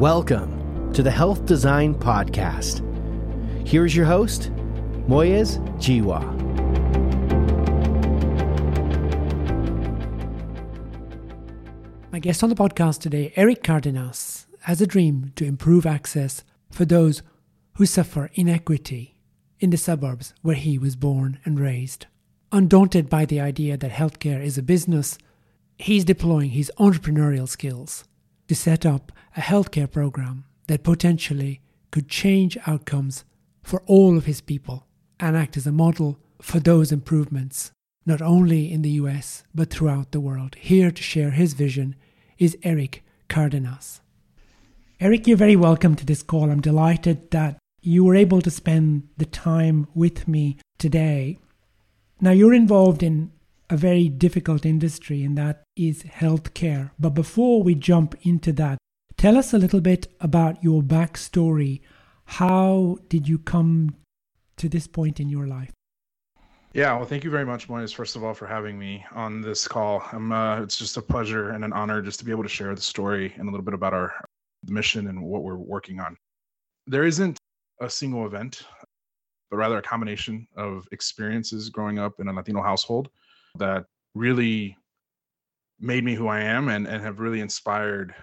Welcome to the Health Design Podcast. Here's your host, Moyez Jiwa. My guest on the podcast today, Erik Cardenas, has a dream to improve access for those who suffer inequity in the suburbs where he was born and raised. Undaunted by the idea that healthcare is a business, he's deploying his entrepreneurial skills to set up a healthcare program that potentially could change outcomes for all of his people and act as a model for those improvements, not only in the US, but throughout the world. Here to share his vision is Erik Cardenas. Erik, you're very welcome to this call. I'm delighted that you were able to spend the time with me today. Now, you're involved in a very difficult industry, and that is healthcare. But before we jump into that, tell us a little bit about your backstory. How did you come to this point in your life? Yeah, well, thank you very much, Moyez, first of all, for having me on this call. Uh, it's just a pleasure and an honor just to be able to share the story and a little bit about our mission and what we're working on. There isn't a single event, but rather a combination of experiences growing up in a Latino household that really made me who I am and, and have really inspired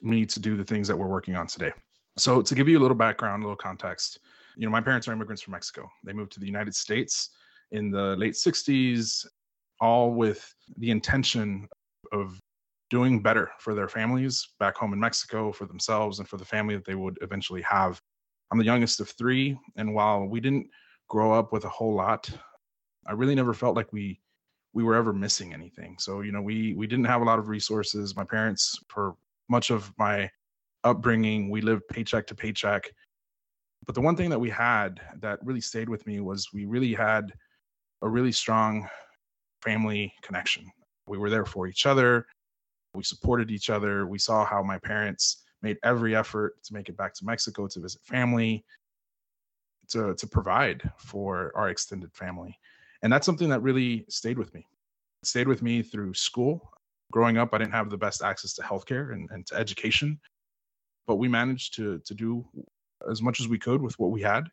me to do the things that we're working on today. So, to give you a little background, a little context, you know, my parents are immigrants from Mexico. They moved to the United States in the late 60s, all with the intention of doing better for their families back home in Mexico, for themselves, and for the family that they would eventually have. I'm the youngest of three. And while we didn't grow up with a whole lot I really never felt like we we were ever missing anything. So you know, we we didn't have a lot of resources. My parents, for much of my upbringing, we lived paycheck to paycheck. But the one thing that we had that really stayed with me was we really had a really strong family connection. We were there for each other. We supported each other. We saw how my parents made every effort to make it back to Mexico to visit family, to to provide for our extended family. And that's something that really stayed with me. It stayed with me through school. Growing up, I didn't have the best access to healthcare and, and to education, but we managed to to do as much as we could with what we had.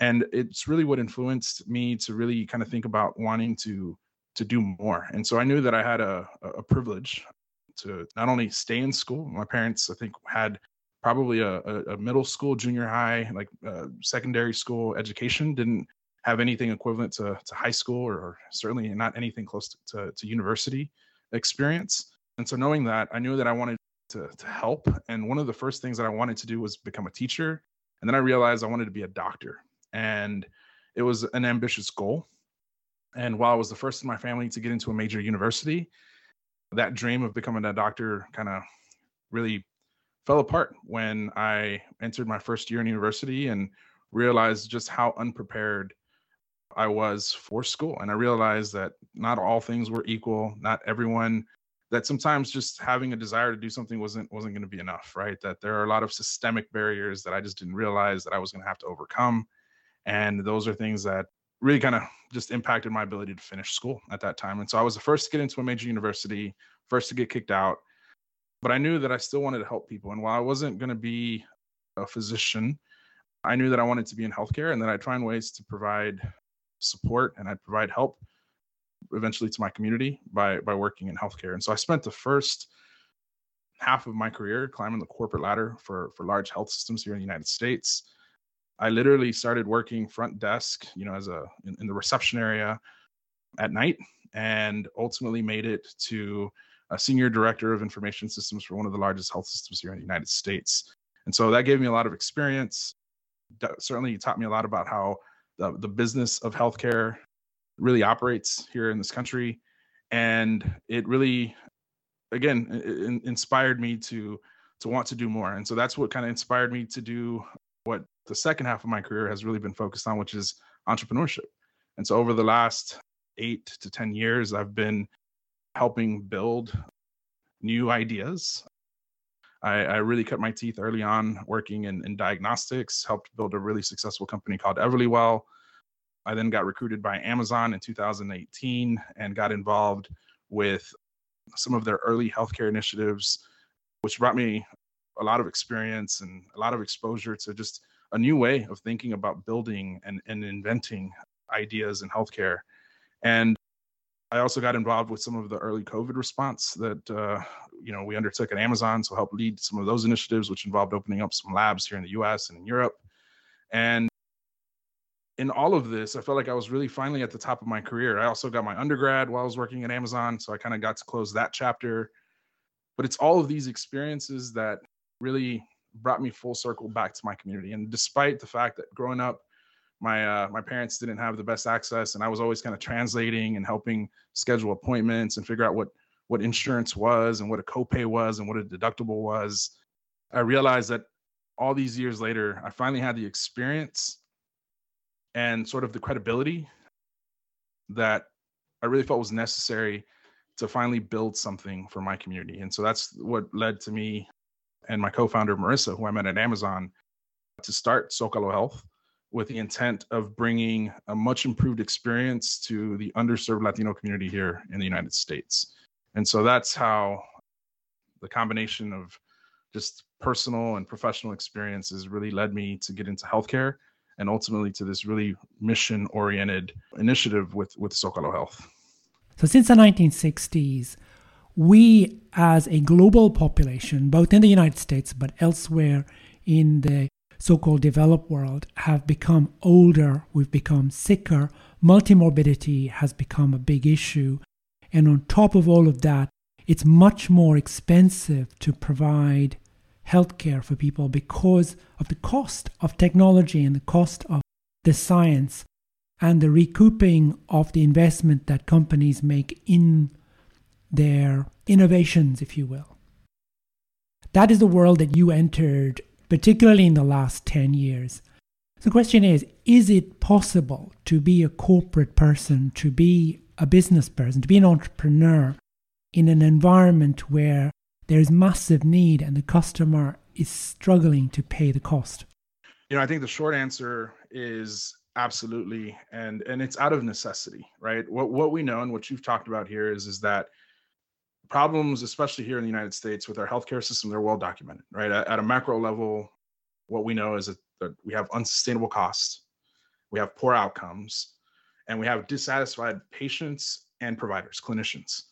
And it's really what influenced me to really kind of think about wanting to to do more. And so I knew that I had a, a privilege to not only stay in school. My parents, I think, had probably a, a middle school, junior high, like uh, secondary school education. Didn't have anything equivalent to, to high school or, or certainly not anything close to, to, to, university experience. And so knowing that, I knew that I wanted to, to help. And one of the first things that I wanted to do was become a teacher. And then I realized I wanted to be a doctor. And it was an ambitious goal. And while I was the first in my family to get into a major university, that dream of becoming a doctor kind of really fell apart when I entered my first year in university and realized just how unprepared I was for school. And I realized that not all things were equal. Not everyone that sometimes just having a desire to do something wasn't wasn't going to be enough, right? That there are a lot of systemic barriers that I just didn't realize that I was going to have to overcome. And those are things that really kind of just impacted my ability to finish school at that time. And so I was the first to get into a major university, first to get kicked out. But I knew that I still wanted to help people. And while I wasn't going to be a physician, I knew that I wanted to be in healthcare and that I'd find ways to provide support and I'd provide help eventually to my community by by working in healthcare. And so I spent the first half of my career climbing the corporate ladder for for large health systems here in the United States. I literally started working front desk, you know, as a in, in the reception area at night and ultimately made it to a senior director of information systems for one of the largest health systems here in the United States. And so that gave me a lot of experience. That certainly taught me a lot about how the, the business of healthcare really operates here in this country. And it really, again, inspired me to to want to do more. And so that's what kind of inspired me to do what the second half of my career has really been focused on, which is entrepreneurship. And so over the last eight to 10 years, I've been helping build new ideas. I, I really cut my teeth early on working in, in diagnostics, helped build a really successful company called Everlywell. I then got recruited by Amazon in 2018 and got involved with some of their early healthcare initiatives, which brought me a lot of experience and a lot of exposure to just a new way of thinking about building and, and inventing ideas in healthcare. And I also got involved with some of the early COVID response that uh, you know we undertook at Amazon, so helped lead some of those initiatives, which involved opening up some labs here in the U.S. and in Europe. And in all of this, I felt like I was really finally at the top of my career. I also got my undergrad while I was working at Amazon, so I kind of got to close that chapter. But it's all of these experiences that really brought me full circle back to my community. And despite the fact that growing up, my uh, my parents didn't have the best access, and I was always kind of translating and helping schedule appointments and figure out what what insurance was and what a copay was and what a deductible was. I realized that all these years later, I finally had the experience and sort of the credibility that I really felt was necessary to finally build something for my community. And so that's what led to me and my co-founder Marissa, who I met at Amazon, to start Zocalo Health with the intent of bringing a much improved experience to the underserved Latino community here in the United States. And so that's how the combination of just personal and professional experiences really led me to get into healthcare and ultimately to this really mission oriented initiative with, with Zocalo Health. So, since the 1960s, we as a global population, both in the United States but elsewhere in the so called developed world, have become older, we've become sicker, multimorbidity has become a big issue. And on top of all of that, it's much more expensive to provide healthcare for people because of the cost of technology and the cost of the science and the recouping of the investment that companies make in their innovations, if you will. That is the world that you entered, particularly in the last 10 years. The question is Is it possible to be a corporate person, to be a business person, to be an entrepreneur in an environment where there's massive need and the customer is struggling to pay the cost? You know, I think the short answer is absolutely and and it's out of necessity, right? What what we know and what you've talked about here is is that problems especially here in the United States with our healthcare system they're well documented, right? At, at a macro level what we know is that, that we have unsustainable costs, we have poor outcomes, and we have dissatisfied patients and providers, clinicians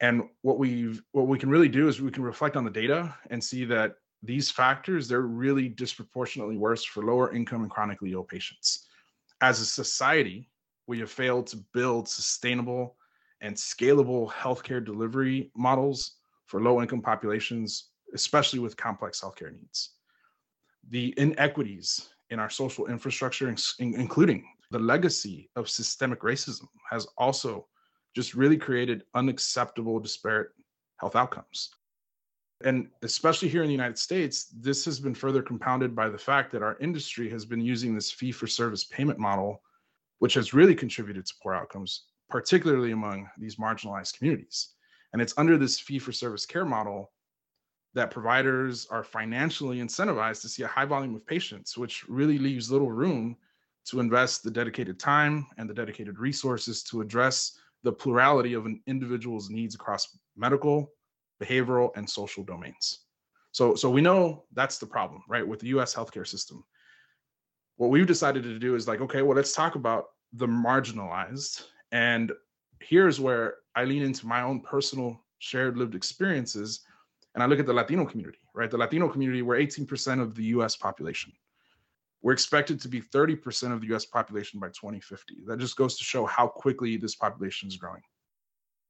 and what we what we can really do is we can reflect on the data and see that these factors they're really disproportionately worse for lower income and chronically ill patients as a society we have failed to build sustainable and scalable healthcare delivery models for low income populations especially with complex healthcare needs the inequities in our social infrastructure including the legacy of systemic racism has also just really created unacceptable disparate health outcomes. And especially here in the United States, this has been further compounded by the fact that our industry has been using this fee for service payment model, which has really contributed to poor outcomes, particularly among these marginalized communities. And it's under this fee for service care model that providers are financially incentivized to see a high volume of patients, which really leaves little room to invest the dedicated time and the dedicated resources to address the plurality of an individual's needs across medical, behavioral, and social domains. So, so we know that's the problem, right, with the US healthcare system. What we've decided to do is like, okay, well, let's talk about the marginalized. And here's where I lean into my own personal shared lived experiences. And I look at the Latino community, right? The Latino community, we're 18% of the US population. We're expected to be 30% of the US population by 2050. That just goes to show how quickly this population is growing.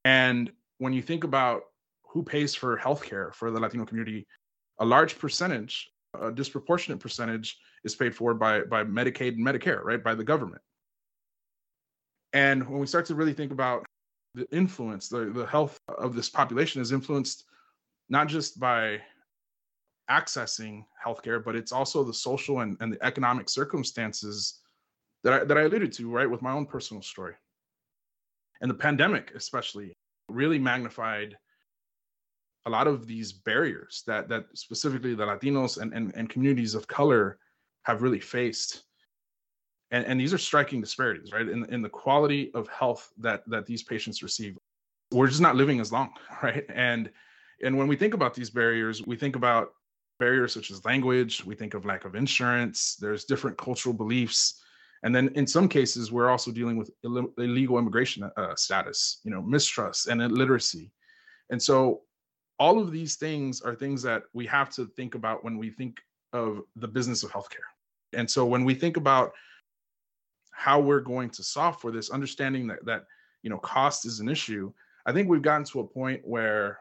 And when you think about who pays for healthcare for the Latino community, a large percentage, a disproportionate percentage, is paid for by, by Medicaid and Medicare, right? By the government. And when we start to really think about the influence, the, the health of this population is influenced not just by accessing healthcare, but it's also the social and, and the economic circumstances that I, that I alluded to, right, with my own personal story. And the pandemic, especially, really magnified a lot of these barriers that that specifically the Latinos and, and, and communities of color have really faced. And, and these are striking disparities, right? In, in the quality of health that that these patients receive. We're just not living as long, right? And and when we think about these barriers, we think about barriers such as language, we think of lack of insurance, there's different cultural beliefs. And then in some cases, we're also dealing with Ill- illegal immigration uh, status, you know, mistrust and illiteracy. And so all of these things are things that we have to think about when we think of the business of healthcare. And so when we think about how we're going to solve for this, understanding that that you know cost is an issue, I think we've gotten to a point where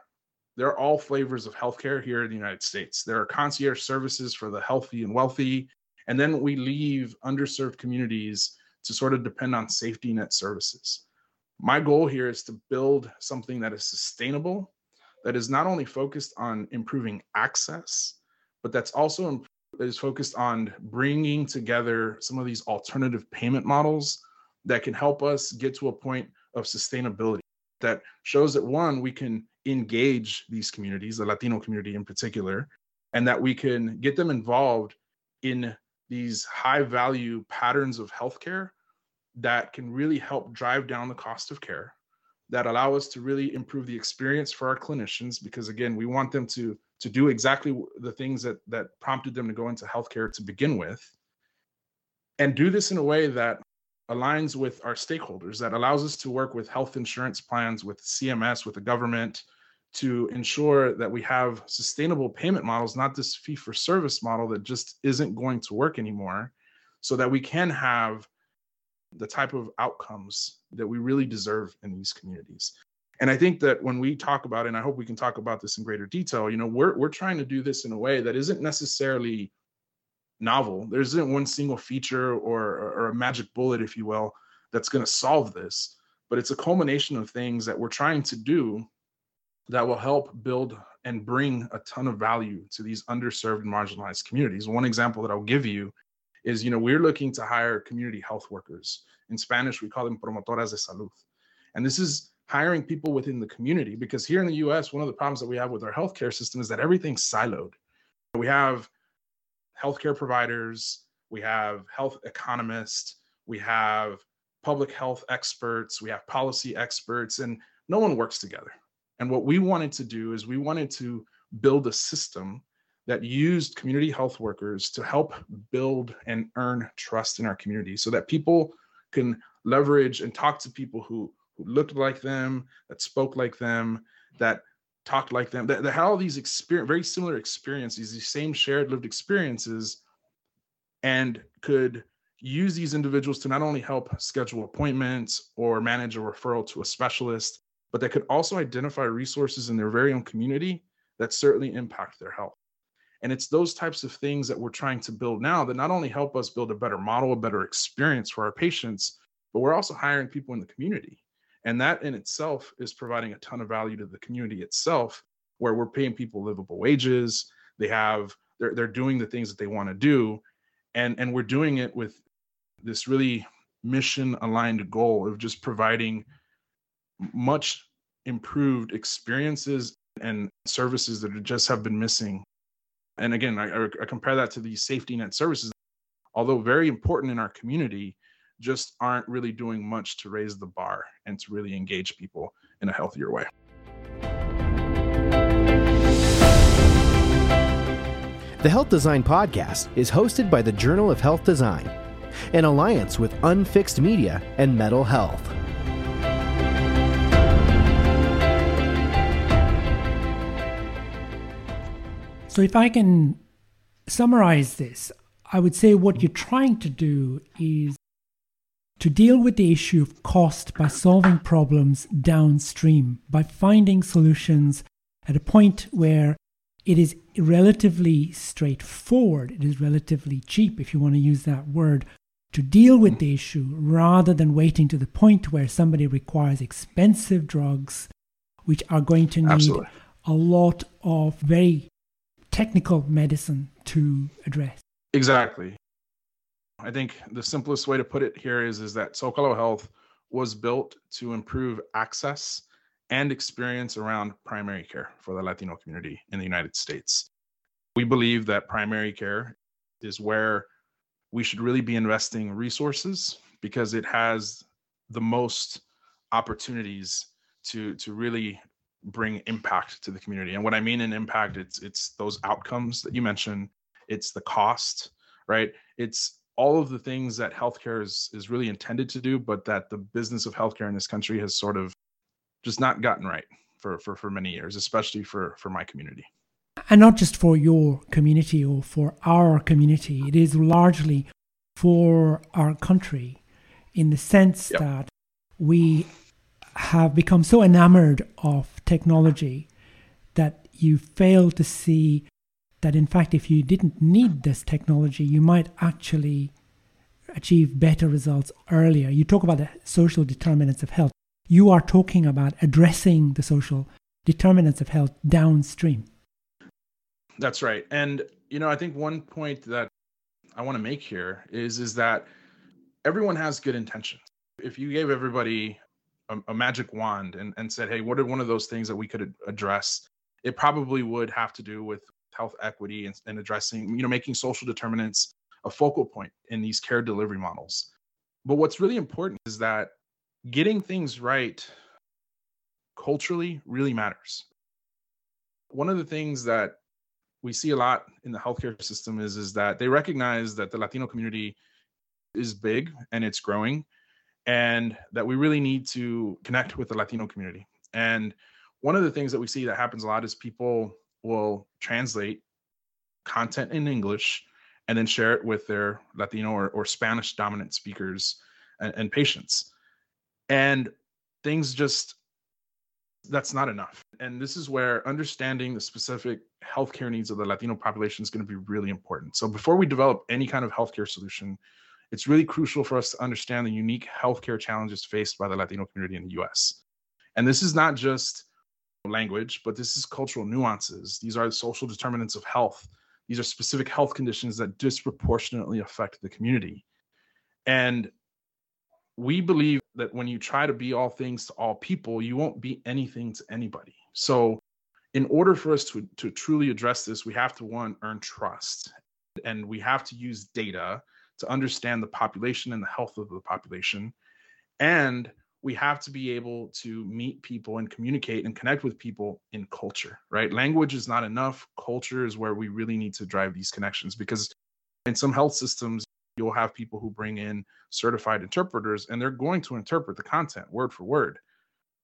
there are all flavors of healthcare here in the United States. There are concierge services for the healthy and wealthy, and then we leave underserved communities to sort of depend on safety net services. My goal here is to build something that is sustainable, that is not only focused on improving access, but that's also is focused on bringing together some of these alternative payment models that can help us get to a point of sustainability that shows that one we can engage these communities, the Latino community in particular, and that we can get them involved in these high value patterns of healthcare that can really help drive down the cost of care that allow us to really improve the experience for our clinicians because again we want them to to do exactly the things that that prompted them to go into healthcare to begin with and do this in a way that aligns with our stakeholders that allows us to work with health insurance plans with CMS with the government to ensure that we have sustainable payment models, not this fee for service model that just isn't going to work anymore, so that we can have the type of outcomes that we really deserve in these communities. And I think that when we talk about, it, and I hope we can talk about this in greater detail, you know, we're we're trying to do this in a way that isn't necessarily novel. There isn't one single feature or or a magic bullet, if you will, that's going to solve this. But it's a culmination of things that we're trying to do that will help build and bring a ton of value to these underserved and marginalized communities. One example that I'll give you is, you know, we're looking to hire community health workers. In Spanish, we call them promotoras de salud. And this is hiring people within the community because here in the US, one of the problems that we have with our healthcare system is that everything's siloed. We have healthcare providers, we have health economists, we have public health experts, we have policy experts, and no one works together. And what we wanted to do is we wanted to build a system that used community health workers to help build and earn trust in our community so that people can leverage and talk to people who, who looked like them, that spoke like them, that talked like them, that, that had all these experience, very similar experiences, these same shared lived experiences, and could use these individuals to not only help schedule appointments or manage a referral to a specialist, but they could also identify resources in their very own community that certainly impact their health. And it's those types of things that we're trying to build now that not only help us build a better model, a better experience for our patients, but we're also hiring people in the community. And that in itself is providing a ton of value to the community itself, where we're paying people livable wages. They have, they're, they're doing the things that they want to do. And, and we're doing it with this really mission aligned goal of just providing much improved experiences and services that just have been missing. And again, I, I, compare that to these safety net services, although very important in our community, just aren't really doing much to raise the bar and to really engage people in a healthier way. The Health Design Podcast is hosted by the Journal of Health Design, an alliance with Unfixed Media and Metal Health. So, if I can summarize this, I would say what you're trying to do is to deal with the issue of cost by solving problems downstream, by finding solutions at a point where it is relatively straightforward, it is relatively cheap, if you want to use that word, to deal with the issue rather than waiting to the point where somebody requires expensive drugs, which are going to need Absolutely. a lot of very technical medicine to address. Exactly. I think the simplest way to put it here is is that Zocalo Health was built to improve access and experience around primary care for the Latino community in the United States. We believe that primary care is where we should really be investing resources because it has the most opportunities to to really bring impact to the community. And what I mean in impact, it's it's those outcomes that you mentioned, it's the cost, right? It's all of the things that healthcare is is really intended to do, but that the business of healthcare in this country has sort of just not gotten right for for, for many years, especially for for my community. And not just for your community or for our community, it is largely for our country in the sense yep. that we have become so enamored of technology that you fail to see that in fact if you didn't need this technology you might actually achieve better results earlier. You talk about the social determinants of health. You are talking about addressing the social determinants of health downstream. That's right. And you know i think one point that i want to make here is is that everyone has good intentions. If you gave everybody a, a, magic wand and, and said, hey, what are one of those things that we could address? It probably would have to do with health equity and, and addressing, you know, making social determinants a focal point in these care delivery models. But what's really important is that getting things right culturally really matters. One of the things that we see a lot in the healthcare system is, is that they recognize that the Latino community is big and it's growing and that we really need to connect with the Latino community. And one of the things that we see that happens a lot is people will translate content in English and then share it with their Latino or, or Spanish dominant speakers and, and patients. And things just, that's not enough. And this is where understanding the specific healthcare needs of the Latino population is going to be really important. So before we develop any kind of healthcare solution, it's really crucial for us to understand the unique healthcare challenges faced by the Latino community in the US. And this is not just language, but this is cultural nuances. These are social determinants of health. These are specific health conditions that disproportionately affect the community. And we believe that when you try to be all things to all people, you won't be anything to anybody. So, in order for us to, to truly address this, we have to one, earn trust and we have to use data to understand the population and the health of the population. And we have to be able to meet people and communicate and connect with people in culture, right? Language is not enough. Culture is where we really need to drive these connections because in some health systems, you'll have people who bring in certified interpreters and they're going to interpret the content word for word.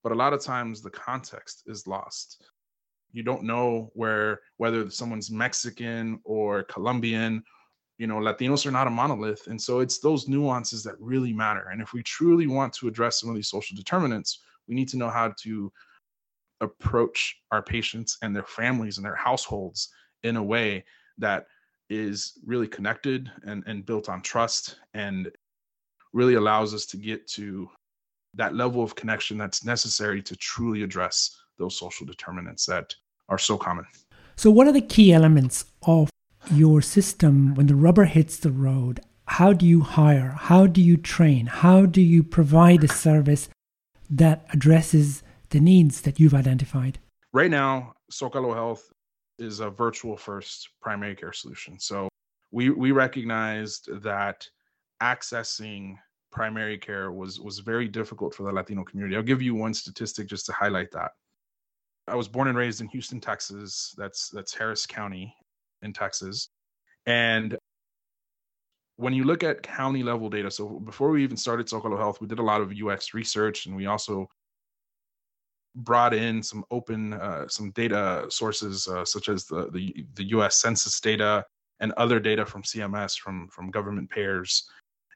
But a lot of times the context is lost. You don't know where whether someone's Mexican or Colombian you know latinos are not a monolith and so it's those nuances that really matter and if we truly want to address some of these social determinants we need to know how to approach our patients and their families and their households in a way that is really connected and, and built on trust and really allows us to get to that level of connection that's necessary to truly address those social determinants that are so common. So, what are the key elements of your system when the rubber hits the road how do you hire? How do you train? How do you provide a service that addresses the needs that you've identified? Right now zocalo health is a virtual first primary care solution. So we we recognized that accessing primary care was was very difficult for the latino community. I'll give you one statistic just to highlight that. I was born and raised in houston texas. That's that's harris county in Texas. And when you look at county level data, so before we even started Zocalo Health, we did a lot of UX research and we also brought in some open uh, some data sources uh, such as the, the the US census data and other data from CMS from from government payers.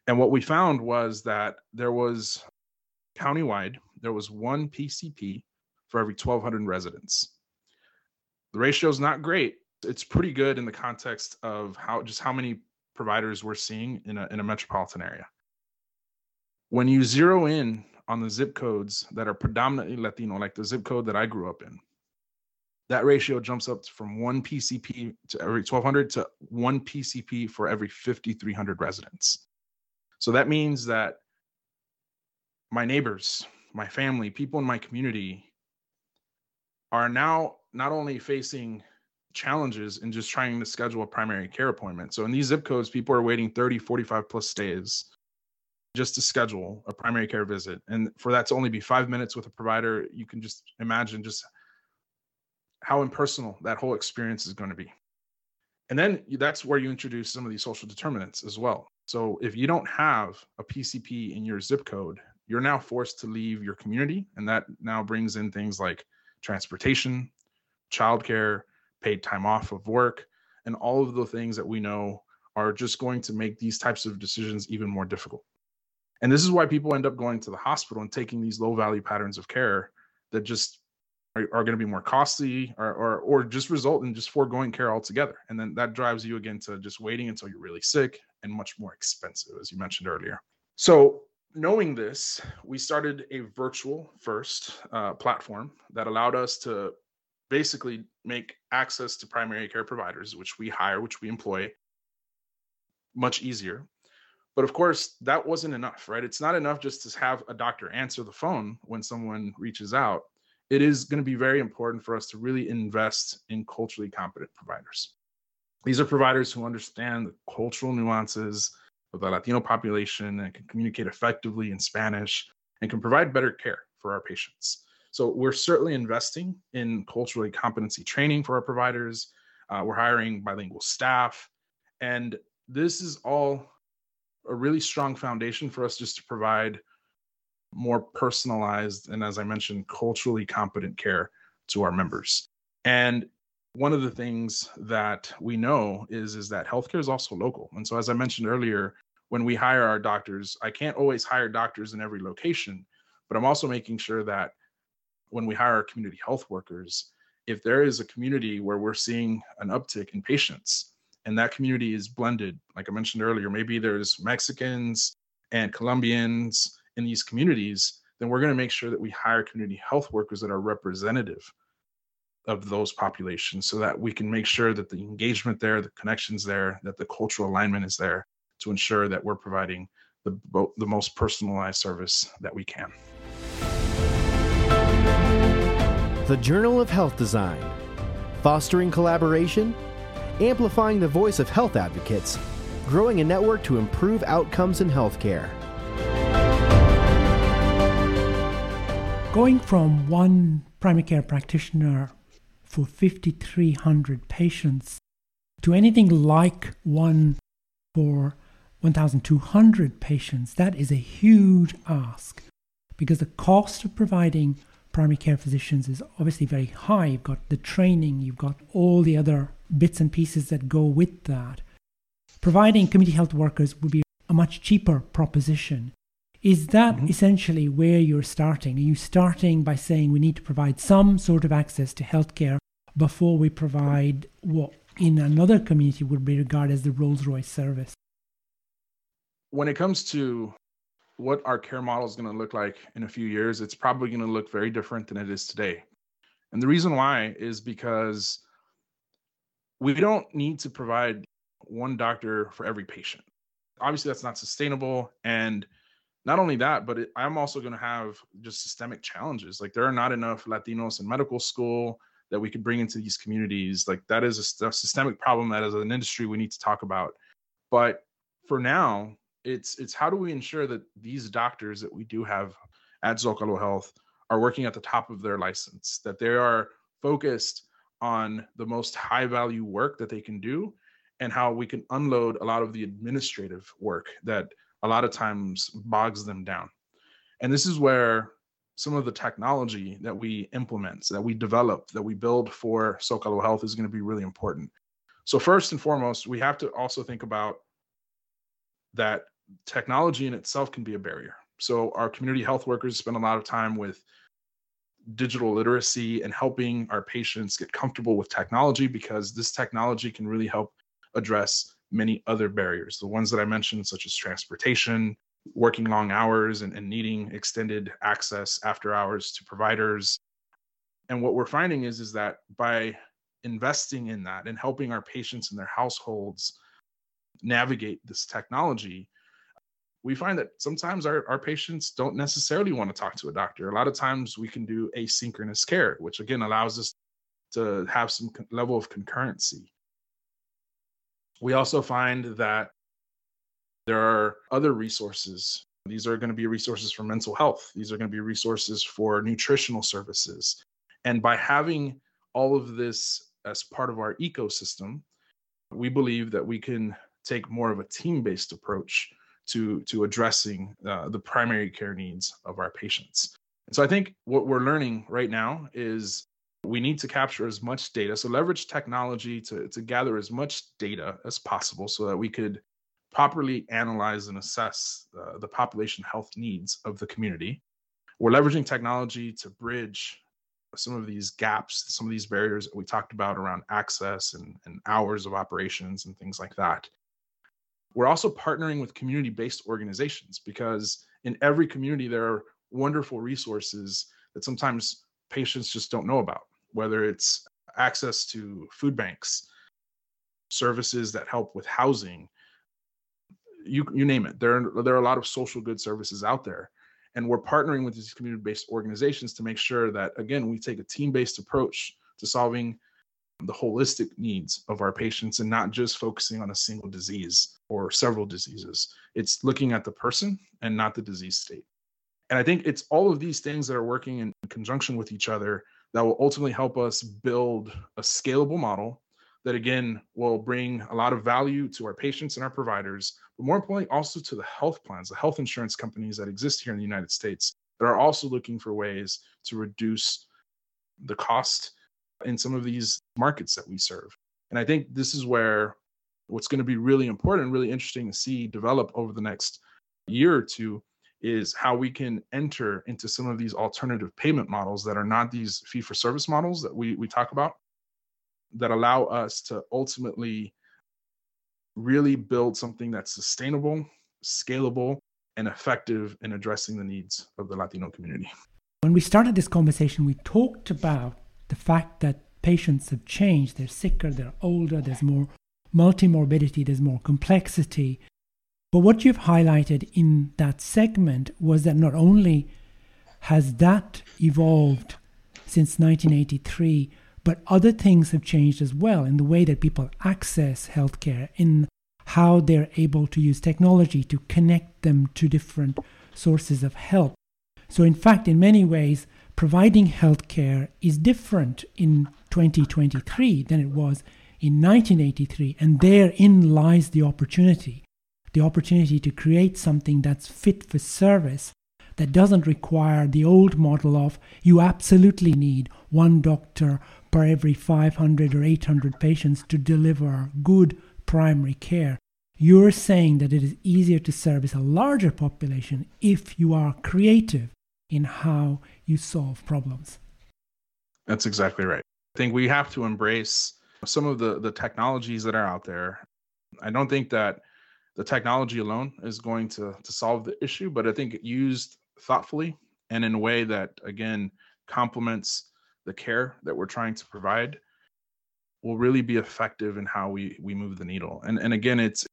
And what we found was that there was countywide there was one PCP for every 1200 residents. The ratio is not great, it's pretty good in the context of how just how many providers we're seeing in a in a metropolitan area. When you zero in on the zip codes that are predominantly Latino, like the zip code that I grew up in, that ratio jumps up from one PCP to every 1200 to one PCP for every 5300 residents. So that means that my neighbors, my family, people in my community are now not only facing challenges in just trying to schedule a primary care appointment. So in these zip codes, people are waiting 30, 45 plus days just to schedule a primary care visit. And for that to only be five minutes with a provider, you can just imagine just how impersonal that whole experience is going to be. And then that's where you introduce some of these social determinants as well. So if you don't have a PCP in your zip code, you're now forced to leave your community. And that now brings in things like transportation, childcare, paid time off of work, and all of the things that we know are just going to make these types of decisions even more difficult. And this is why people end up going to the hospital and taking these low value patterns of care that just are, are going to be more costly or, or, or just result in just foregoing care altogether. And then that drives you again to just waiting until you're really sick and much more expensive, as you mentioned earlier. So knowing this, we started a virtual first uh, platform that allowed us to basically make access to primary care providers, which we hire, which we employ, much easier. But of course, that wasn't enough, right? It's not enough just to have a doctor answer the phone when someone reaches out. It is going to be very important for us to really invest in culturally competent providers. These are providers who understand the cultural nuances of the Latino population and can communicate effectively in Spanish and can provide better care for our patients. So we're certainly investing in culturally competency training for our providers. Uh, we're hiring bilingual staff. And this is all a really strong foundation for us just to provide more personalized and, as I mentioned, culturally competent care to our members. And one of the things that we know is is that healthcare is also local. And so, as I mentioned earlier, when we hire our doctors, I can't always hire doctors in every location, but I'm also making sure that when we hire community health workers, if there is a community where we're seeing an uptick in patients, and that community is blended like i mentioned earlier maybe there's mexicans and colombians in these communities then we're going to make sure that we hire community health workers that are representative of those populations so that we can make sure that the engagement there the connections there that the cultural alignment is there to ensure that we're providing the, the most personalized service that we can the journal of health design fostering collaboration amplifying the voice of health advocates, growing a network to improve outcomes in healthcare. Going from one primary care practitioner for 5,300 patients to anything like one for 1,200 patients, that is a huge ask because the cost of providing primary care physicians is obviously very high. You've got the training, you've got all the other bits and pieces that go with that. Providing community health workers would be a much cheaper proposition. Is that mm-hmm. essentially where you're starting? Are you starting by saying we need to provide some sort of access to healthcare before we provide what in another community would be regarded as the Rolls Royce service? When it comes to what our care model is going to look like in a few years, it's probably going to look very different than it is today. And the reason why is because we don't need to provide one doctor for every patient. Obviously, that's not sustainable. And not only that, but it, I'm also going to have just systemic challenges. Like, there are not enough Latinos in medical school that we could bring into these communities. Like, that is a, a systemic problem that, as an industry, we need to talk about. But for now, it's it's how do we ensure that these doctors that we do have at Zocalo Health are working at the top of their license, that they are focused on the most high value work that they can do and how we can unload a lot of the administrative work that a lot of times bogs them down. And this is where some of the technology that we implement, that we develop, that we build for Zocalo Health is going to be really important. So, first and foremost, we have to also think about that technology in itself can be a barrier. So, our community health workers spend a lot of time with digital literacy and helping our patients get comfortable with technology because this technology can really help address many other barriers. The ones that I mentioned, such as transportation, working long hours, and, and needing extended access after hours to providers. And what we're finding is, is that by investing in that and helping our patients and their households navigate this technology, we find that sometimes our, our patients don't necessarily want to talk to a doctor. A lot of times we can do asynchronous care, which again allows us to have some level of concurrency. We also find that there are other resources. These are going to be resources for mental health, these are going to be resources for nutritional services. And by having all of this as part of our ecosystem, we believe that we can take more of a team-based approach to to addressing uh, the primary care needs of our patients. And so I think what we're learning right now is we need to capture as much data, so leverage technology to to gather as much data as possible, so that we could properly analyze and assess uh, the population health needs of the community. We're leveraging technology to bridge some of these gaps, some of these barriers that we talked about around access and, and hours of operations and things like that. We're also partnering with community based organizations because in every community, there are wonderful resources that sometimes patients just don't know about, whether it's access to food banks, services that help with housing, you, you name it. There, there are a lot of social good services out there. And we're partnering with these community based organizations to make sure that, again, we take a team based approach to solving the holistic needs of our patients and not just focusing on a single disease or several diseases. It's looking at the person and not the disease state. And I think it's all of these things that are working in conjunction with each other that will ultimately help us build a scalable model that, again, will bring a lot of value to our patients and our providers, but more importantly, also to the health plans, the health insurance companies that exist here in the United States that are also looking for ways to reduce the cost in some of these markets that we serve. And I think this is where what's going to be really important, really interesting to see develop over the next year or two is how we can enter into some of these alternative payment models that are not these fee for service models that we, we talk about that allow us to ultimately really build something that's sustainable, scalable, and effective in addressing the needs of the Latino community. When we started this conversation, we talked about the fact that patients have changed. They're sicker, they're older, there's more multimorbidity, there's more complexity. But what you've highlighted in that segment was that not only has that evolved since 1983, but other things have changed as well in the way that people access healthcare, in how they're able to use technology to connect them to different sources of help. So, in fact, in many ways, providing healthcare is different in 2023 than it was in 1983. And therein lies the opportunity the opportunity to create something that's fit for service that doesn't require the old model of you absolutely need one doctor per every 500 or 800 patients to deliver good primary care. You're saying that it is easier to service a larger population if you are creative in how you solve problems. That's exactly right. I think we have to embrace some of the, the technologies that are out there. I don't think that the technology alone is going to, to solve the issue, but I think used thoughtfully and in a way that, again, complements the care that we're trying to provide will really be effective in how we we move the needle. And and again, it's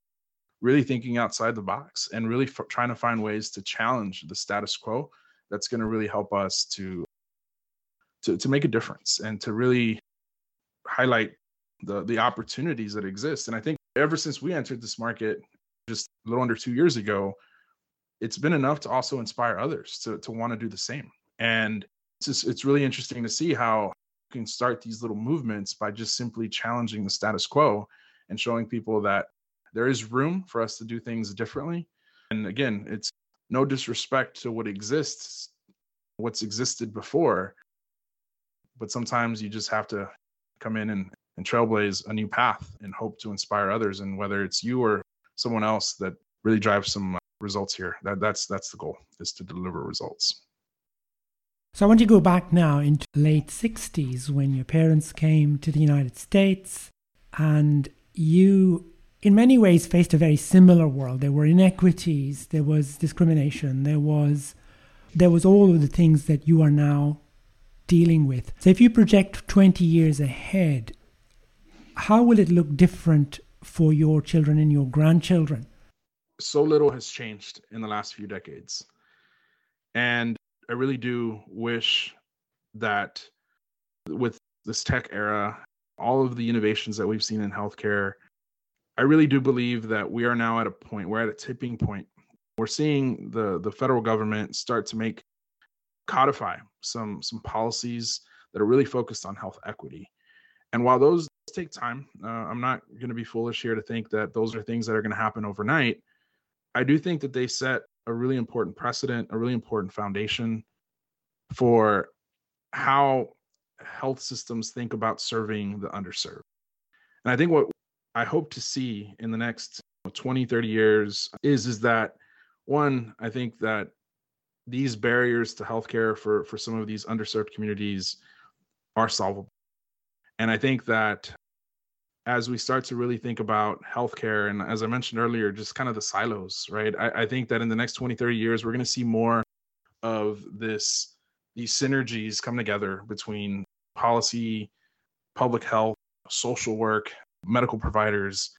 really thinking outside the box and really f- trying to find ways to challenge the status quo. That's going to really help us to to to make a difference and to really highlight the the opportunities that exist. And I think ever since we entered this market just a little under two years ago, it's been enough to also inspire others to to want to do the same. And it's just, it's really interesting to see how you can start these little movements by just simply challenging the status quo and showing people that there is room for us to do things differently. And again, it's no disrespect to what exists, what's existed before, but sometimes you just have to come in and, and trailblaze a new path and hope to inspire others. And whether it's you or someone else that really drives some uh, results here, that that's that's the goal is to deliver results. So I want you to go back now into the late 60s when your parents came to the United States and you in many ways faced a very similar world. There were inequities, there was discrimination, there was there was all of the things that you are now dealing with. So if you project 20 years ahead, how will it look different for your children and your grandchildren? So little has changed in the last few decades. And I really do wish that with this tech era, all of the innovations that we've seen in healthcare, I really do believe that we are now at a point, we're at a tipping point. We're seeing the, the federal government start to make codify some some policies that are really focused on health equity. And while those take time, uh, I'm not going to be foolish here to think that those are things that are going to happen overnight. I do think that they set a really important precedent, a really important foundation for how health systems think about serving the underserved. And I think what I hope to see in the next 20, 30 years is is that one, I think that these barriers to healthcare for for some of these underserved communities are solvable. And I think that as we start to really think about healthcare, and as I mentioned earlier, just kind of the silos, right? I, I think that in the next 20, 30 years, we're going to see more of this, these synergies come together between policy, public health, social work, medical providers.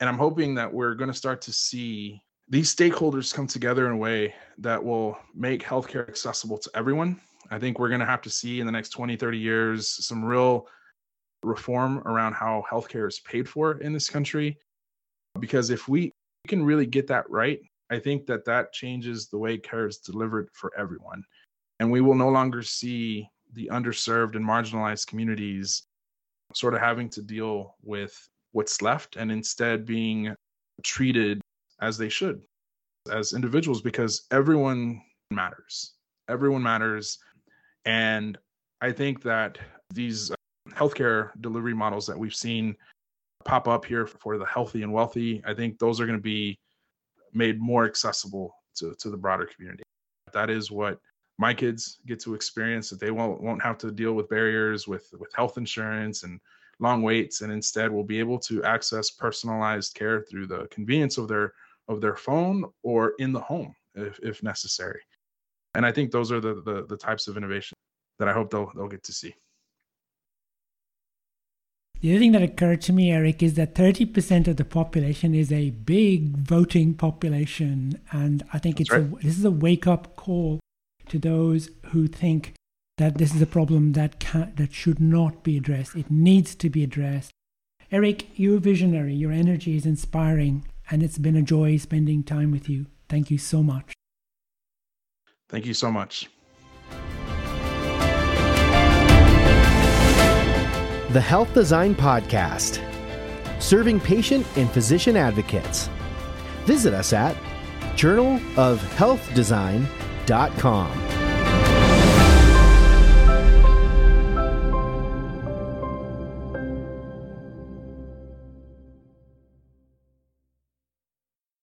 And I'm hoping that we're going to start to see these stakeholders come together in a way that will make healthcare accessible to everyone. I think we're going to have to see in the next 20, 30 years some real reform around how healthcare is paid for in this country. Because if we can really get that right, I think that that changes the way care is delivered for everyone. And we will no longer see the underserved and marginalized communities sort of having to deal with what's left and instead being treated as they should as individuals because everyone matters. Everyone matters. And I think that these uh, healthcare delivery models that we've seen pop up here for the healthy and wealthy, I think those are going to be made more accessible to, to the broader community. That is what my kids get to experience that they won't won't have to deal with barriers with with health insurance and long waits and instead will be able to access personalized care through the convenience of their of their phone or in the home if, if necessary and i think those are the, the the types of innovation that i hope they'll they'll get to see the other thing that occurred to me, Erik, is that 30% of the population is a big voting population. And I think That's it's right. a, this is a wake up call to those who think that this is a problem that can, that should not be addressed. It needs to be addressed. Erik, you're visionary. Your energy is inspiring, and it's been a joy spending time with you. Thank you so much. Thank you so much. the Health Design Podcast, serving patient and physician advocates. Visit us at journalofhealthdesign.com.